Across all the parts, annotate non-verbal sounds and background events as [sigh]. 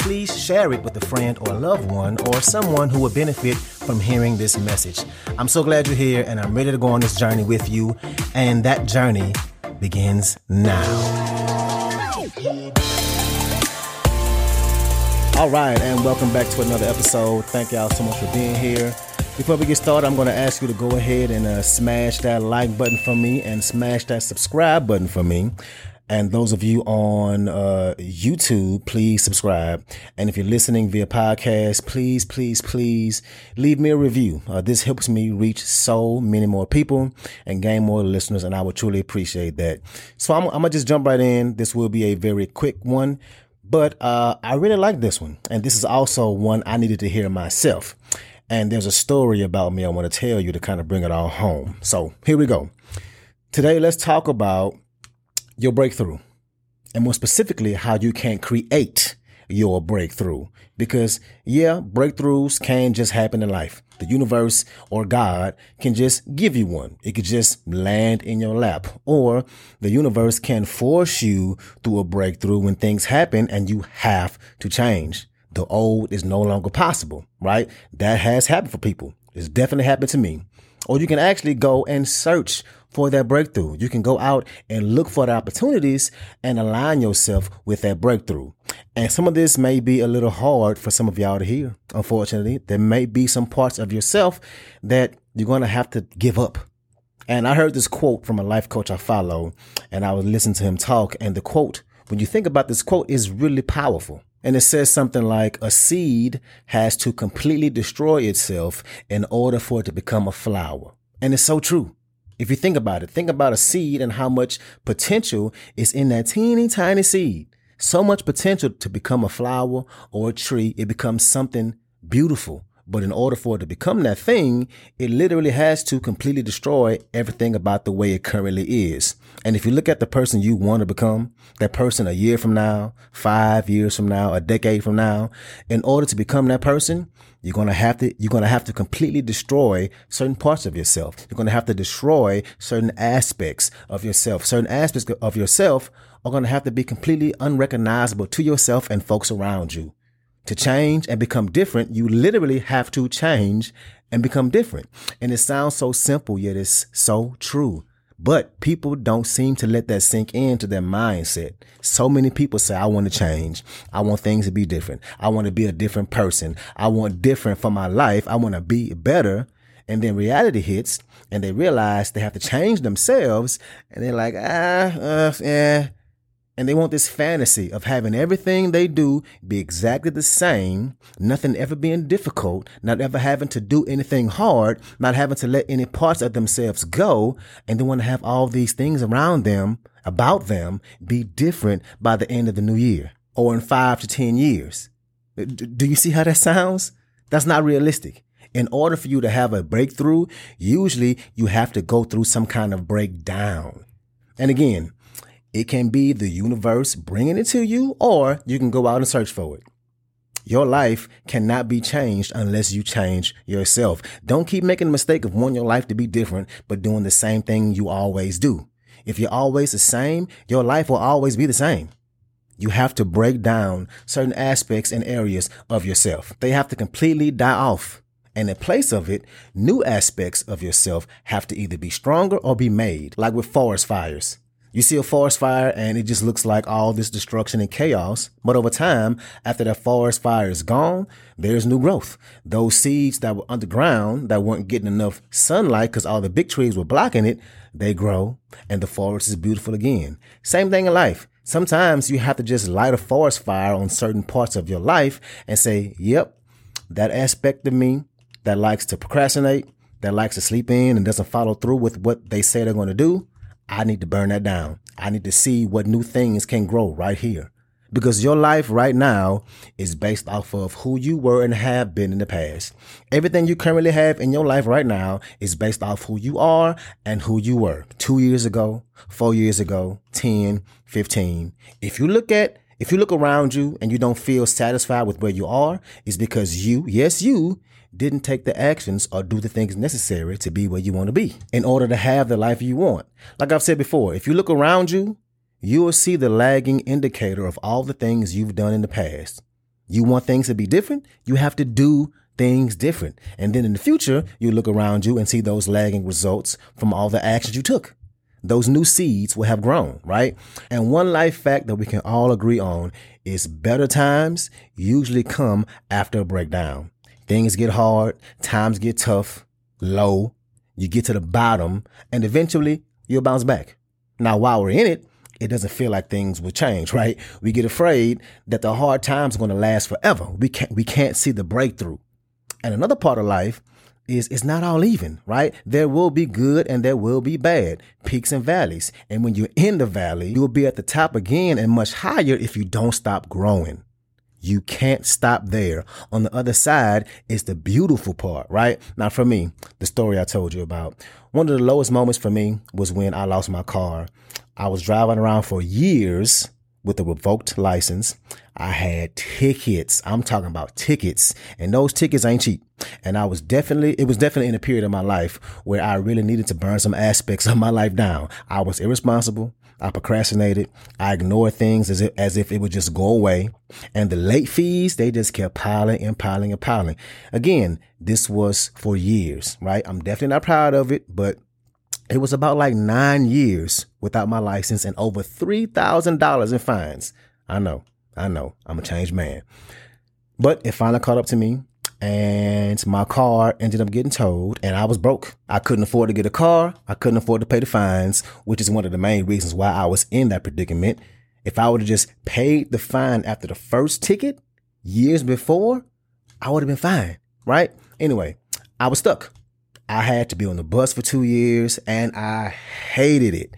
please share it with a friend or loved one or someone who would benefit from hearing this message. I'm so glad you're here and I'm ready to go on this journey with you. And that journey begins now. All right, and welcome back to another episode. Thank y'all so much for being here. Before we get started, I'm going to ask you to go ahead and uh, smash that like button for me and smash that subscribe button for me. And those of you on uh, YouTube, please subscribe. And if you're listening via podcast, please, please, please leave me a review. Uh, this helps me reach so many more people and gain more listeners, and I would truly appreciate that. So I'm, I'm gonna just jump right in. This will be a very quick one, but uh, I really like this one, and this is also one I needed to hear myself. And there's a story about me I want to tell you to kind of bring it all home. So here we go. Today, let's talk about your breakthrough and more specifically, how you can create your breakthrough. Because yeah, breakthroughs can just happen in life. The universe or God can just give you one. It could just land in your lap or the universe can force you through a breakthrough when things happen and you have to change. The old is no longer possible, right? That has happened for people. It's definitely happened to me. Or you can actually go and search for that breakthrough. You can go out and look for the opportunities and align yourself with that breakthrough. And some of this may be a little hard for some of y'all to hear. Unfortunately, there may be some parts of yourself that you're going to have to give up. And I heard this quote from a life coach I follow, and I was listening to him talk. And the quote, when you think about this quote, is really powerful. And it says something like a seed has to completely destroy itself in order for it to become a flower. And it's so true. If you think about it, think about a seed and how much potential is in that teeny tiny seed. So much potential to become a flower or a tree. It becomes something beautiful. But in order for it to become that thing, it literally has to completely destroy everything about the way it currently is. And if you look at the person you want to become, that person a year from now, five years from now, a decade from now, in order to become that person, you're going to have to, you're to have to completely destroy certain parts of yourself. You're going to have to destroy certain aspects of yourself. Certain aspects of yourself are going to have to be completely unrecognizable to yourself and folks around you. To change and become different, you literally have to change and become different. And it sounds so simple, yet it's so true. But people don't seem to let that sink into their mindset. So many people say, I want to change. I want things to be different. I want to be a different person. I want different for my life. I want to be better. And then reality hits and they realize they have to change themselves. And they're like, ah, uh, yeah, and they want this fantasy of having everything they do be exactly the same, nothing ever being difficult, not ever having to do anything hard, not having to let any parts of themselves go, and they want to have all these things around them, about them, be different by the end of the new year or in five to 10 years. Do you see how that sounds? That's not realistic. In order for you to have a breakthrough, usually you have to go through some kind of breakdown. And again, it can be the universe bringing it to you, or you can go out and search for it. Your life cannot be changed unless you change yourself. Don't keep making the mistake of wanting your life to be different, but doing the same thing you always do. If you're always the same, your life will always be the same. You have to break down certain aspects and areas of yourself. They have to completely die off. And in place of it, new aspects of yourself have to either be stronger or be made, like with forest fires. You see a forest fire and it just looks like all this destruction and chaos. But over time, after that forest fire is gone, there's new growth. Those seeds that were underground that weren't getting enough sunlight because all the big trees were blocking it, they grow and the forest is beautiful again. Same thing in life. Sometimes you have to just light a forest fire on certain parts of your life and say, yep, that aspect of me that likes to procrastinate, that likes to sleep in and doesn't follow through with what they say they're going to do I need to burn that down. I need to see what new things can grow right here. because your life right now is based off of who you were and have been in the past. Everything you currently have in your life right now is based off who you are and who you were two years ago, four years ago, 10, 15. If you look at if you look around you and you don't feel satisfied with where you are, it's because you, yes, you, didn't take the actions or do the things necessary to be where you want to be in order to have the life you want. Like I've said before, if you look around you you will see the lagging indicator of all the things you've done in the past. You want things to be different, you have to do things different. And then in the future, you look around you and see those lagging results from all the actions you took. Those new seeds will have grown, right? And one life fact that we can all agree on is better times usually come after a breakdown. Things get hard, times get tough, low, you get to the bottom, and eventually you'll bounce back. Now, while we're in it, it doesn't feel like things will change, [laughs] right? We get afraid that the hard times are going to last forever. We can't, we can't see the breakthrough. And another part of life is it's not all even, right? There will be good and there will be bad, peaks and valleys. And when you're in the valley, you'll be at the top again and much higher if you don't stop growing. You can't stop there. On the other side is the beautiful part, right? Now, for me, the story I told you about, one of the lowest moments for me was when I lost my car. I was driving around for years with a revoked license. I had tickets. I'm talking about tickets and those tickets ain't cheap. And I was definitely, it was definitely in a period of my life where I really needed to burn some aspects [laughs] of my life down. I was irresponsible. I procrastinated. I ignored things as if, as if it would just go away. And the late fees, they just kept piling and piling and piling. Again, this was for years, right? I'm definitely not proud of it, but it was about like nine years without my license and over $3,000 in fines. I know, I know, I'm a changed man. But it finally caught up to me and my car ended up getting towed and I was broke. I couldn't afford to get a car. I couldn't afford to pay the fines, which is one of the main reasons why I was in that predicament. If I would have just paid the fine after the first ticket years before, I would have been fine, right? Anyway, I was stuck. I had to be on the bus for two years and I hated it.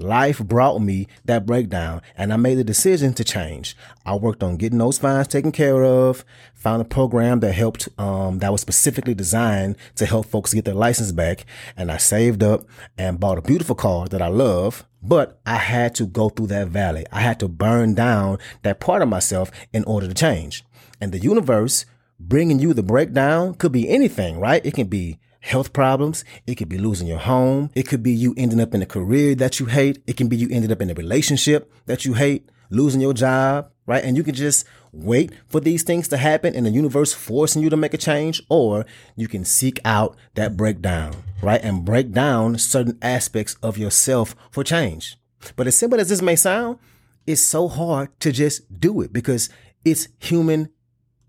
Life brought me that breakdown and I made the decision to change. I worked on getting those fines taken care of, found a program that helped, um, that was specifically designed to help folks get their license back. And I saved up and bought a beautiful car that I love, but I had to go through that valley. I had to burn down that part of myself in order to change. And the universe bringing you the breakdown could be anything, right? It can be health problems. It could be losing your home. It could be you ending up in a career that you hate. It can be you ended up in a relationship that you hate, losing your job, right? And you can just wait for these things to happen and the universe forcing you to make a change, or you can seek out that breakdown, right? And break down certain aspects of yourself for change. But as simple as this may sound, it's so hard to just do it because it's human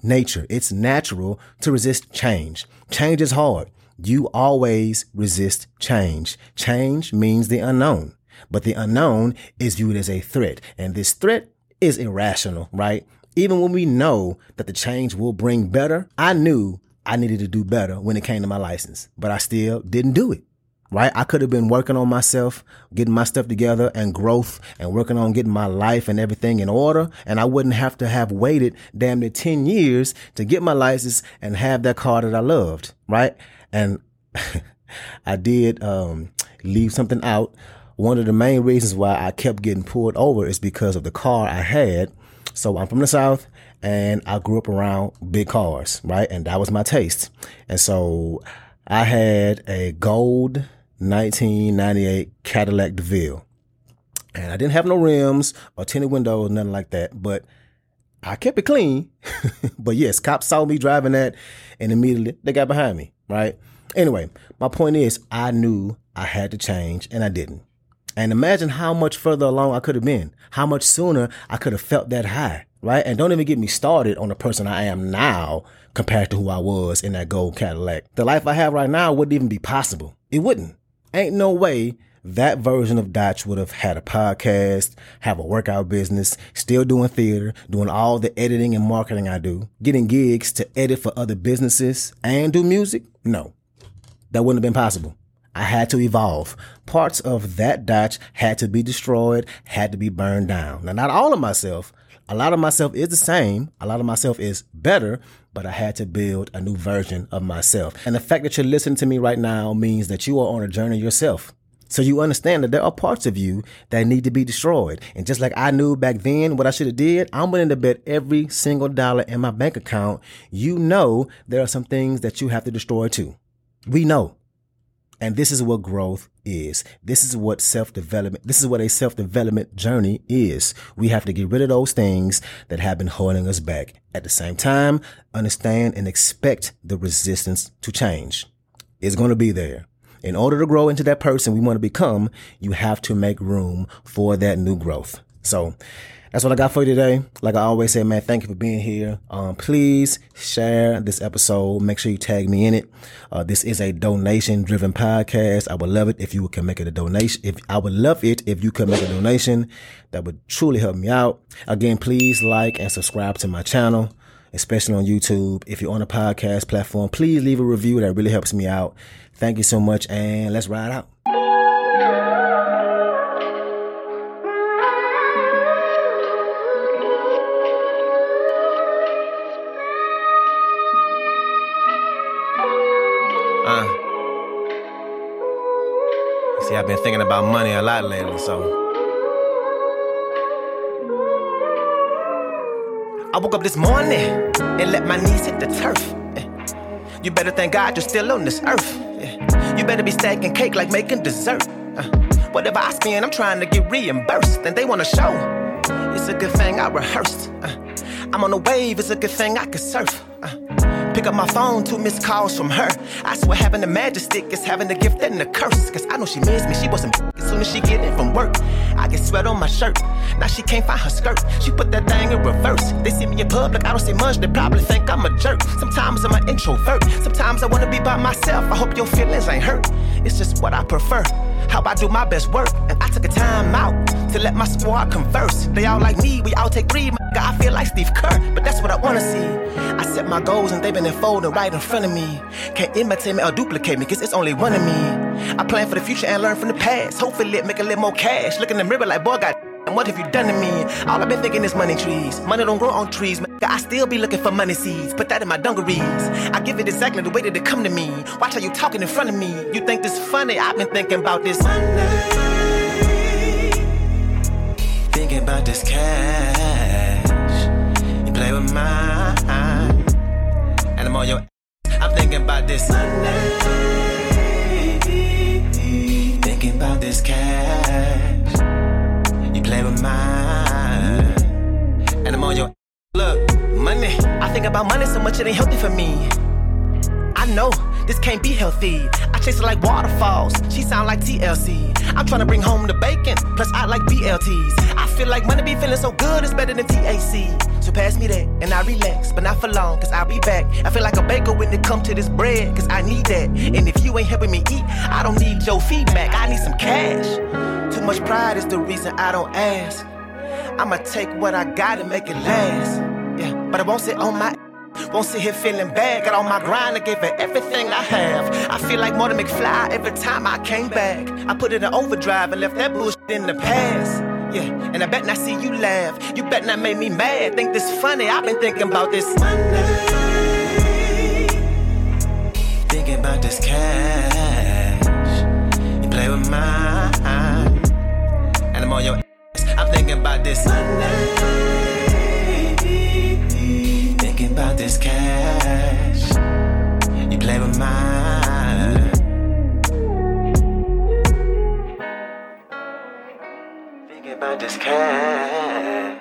nature. It's natural to resist change. Change is hard you always resist change. Change means the unknown, but the unknown is viewed as a threat. And this threat is irrational, right? Even when we know that the change will bring better, I knew I needed to do better when it came to my license, but I still didn't do it. Right? I could have been working on myself, getting my stuff together and growth and working on getting my life and everything in order. And I wouldn't have to have waited damn near 10 years to get my license and have that car that I loved. Right? And [laughs] I did um, leave something out. One of the main reasons why I kept getting pulled over is because of the car I had. So I'm from the South and I grew up around big cars, right? And that was my taste. And so I had a gold 1998 Cadillac DeVille. And I didn't have no rims or tinted windows, nothing like that. But I kept it clean. [laughs] but yes, cops saw me driving that and immediately they got behind me right? Anyway, my point is, I knew I had to change and I didn't. And imagine how much further along I could have been, how much sooner I could have felt that high, right? And don't even get me started on the person I am now compared to who I was in that gold Cadillac. The life I have right now wouldn't even be possible. It wouldn't. Ain't no way that version of Dotch would have had a podcast, have a workout business, still doing theater, doing all the editing and marketing I do, getting gigs to edit for other businesses and do music. No, that wouldn't have been possible. I had to evolve. Parts of that Dotch had to be destroyed, had to be burned down. Now, not all of myself, A lot of myself is the same. A lot of myself is better, but I had to build a new version of myself. And the fact that you're listening to me right now means that you are on a journey yourself. So you understand that there are parts of you that need to be destroyed. And just like I knew back then what I should have did, I'm willing to bet every single dollar in my bank account. You know there are some things that you have to destroy too. We know. And this is what growth is. This is what self development, this is what a self development journey is. We have to get rid of those things that have been holding us back. At the same time, understand and expect the resistance to change. It's going to be there. In order to grow into that person we want to become, you have to make room for that new growth. So that's what I got for you today. Like I always say, man, thank you for being here. Um, please share this episode. Make sure you tag me in it. Uh, this is a donation driven podcast. I would love it if you can make it a donation. If I would love it if you could make a donation, that would truly help me out. Again, please like and subscribe to my channel especially on YouTube. If you're on a podcast platform, please leave a review. That really helps me out. Thank you so much, and let's ride out. Uh, see, I've been thinking about money a lot lately, so. I woke up this morning and let my knees hit the turf. You better thank God you're still on this earth. You better be stacking cake like making dessert. Uh, whatever I spend, I'm trying to get reimbursed. And they wanna show. It's a good thing I rehearsed. Uh, I'm on a wave, it's a good thing I can surf. Uh, Pick up my phone, two missed calls from her. I swear having magic stick is having the gift and the curse. Cause I know she missed me, she wasn't [laughs] as soon as she get in from work. I get sweat on my shirt. Now she can't find her skirt. She put that thing in reverse. They see me in public, I don't see much, they probably think I'm a jerk. Sometimes I'm an introvert. Sometimes I wanna be by myself. I hope your feelings ain't hurt. It's just what I prefer. How I do my best work. And I took a time out to let my squad converse. They all like me, we all take three. I feel like Steve Kerr, but that's what I wanna see. I set my goals and they've been unfolding right in front of me. Can't imitate me or duplicate me, cause it's only one of me. I plan for the future and learn from the past. Hopefully, it make a little more cash. Look in the mirror like, boy, God. [laughs] What have you done to me? All I've been thinking is money trees. Money don't grow on trees. Man. I still be looking for money seeds. Put that in my dungarees. I give it exactly the way that it come to me. Watch how you talking in front of me. You think this funny? I've been thinking about this money. Thinking about this cash. You play with mine. And I'm on your I'm thinking about this money. Thinking about this cash You play with mine. And I'm on your look, money. I think about money so much it ain't healthy for me. I know this can't be healthy. It like waterfalls. She sound like TLC. I'm trying to bring home the bacon. Plus I like BLTs. I feel like money be feeling so good, it's better than THC. So pass me that and I relax, but not for long, cause I'll be back. I feel like a baker when it come to this bread, cause I need that. And if you ain't helping me eat, I don't need your feedback. I need some cash. Too much pride is the reason I don't ask. I'ma take what I got and make it last. Yeah, but I won't sit on my won't sit here feeling bad. Got on my grind and gave it everything I have. I feel like Marty McFly every time I came back. I put it in overdrive and left that bullshit in the past. Yeah, and I bet not see you laugh. You bet not make me mad. Think this funny. I've been thinking about this Monday. Thinking about this cash. You play with mine. And I'm on your ass. I'm thinking about this Monday. This cash. You play with mine. Thinking about this cash.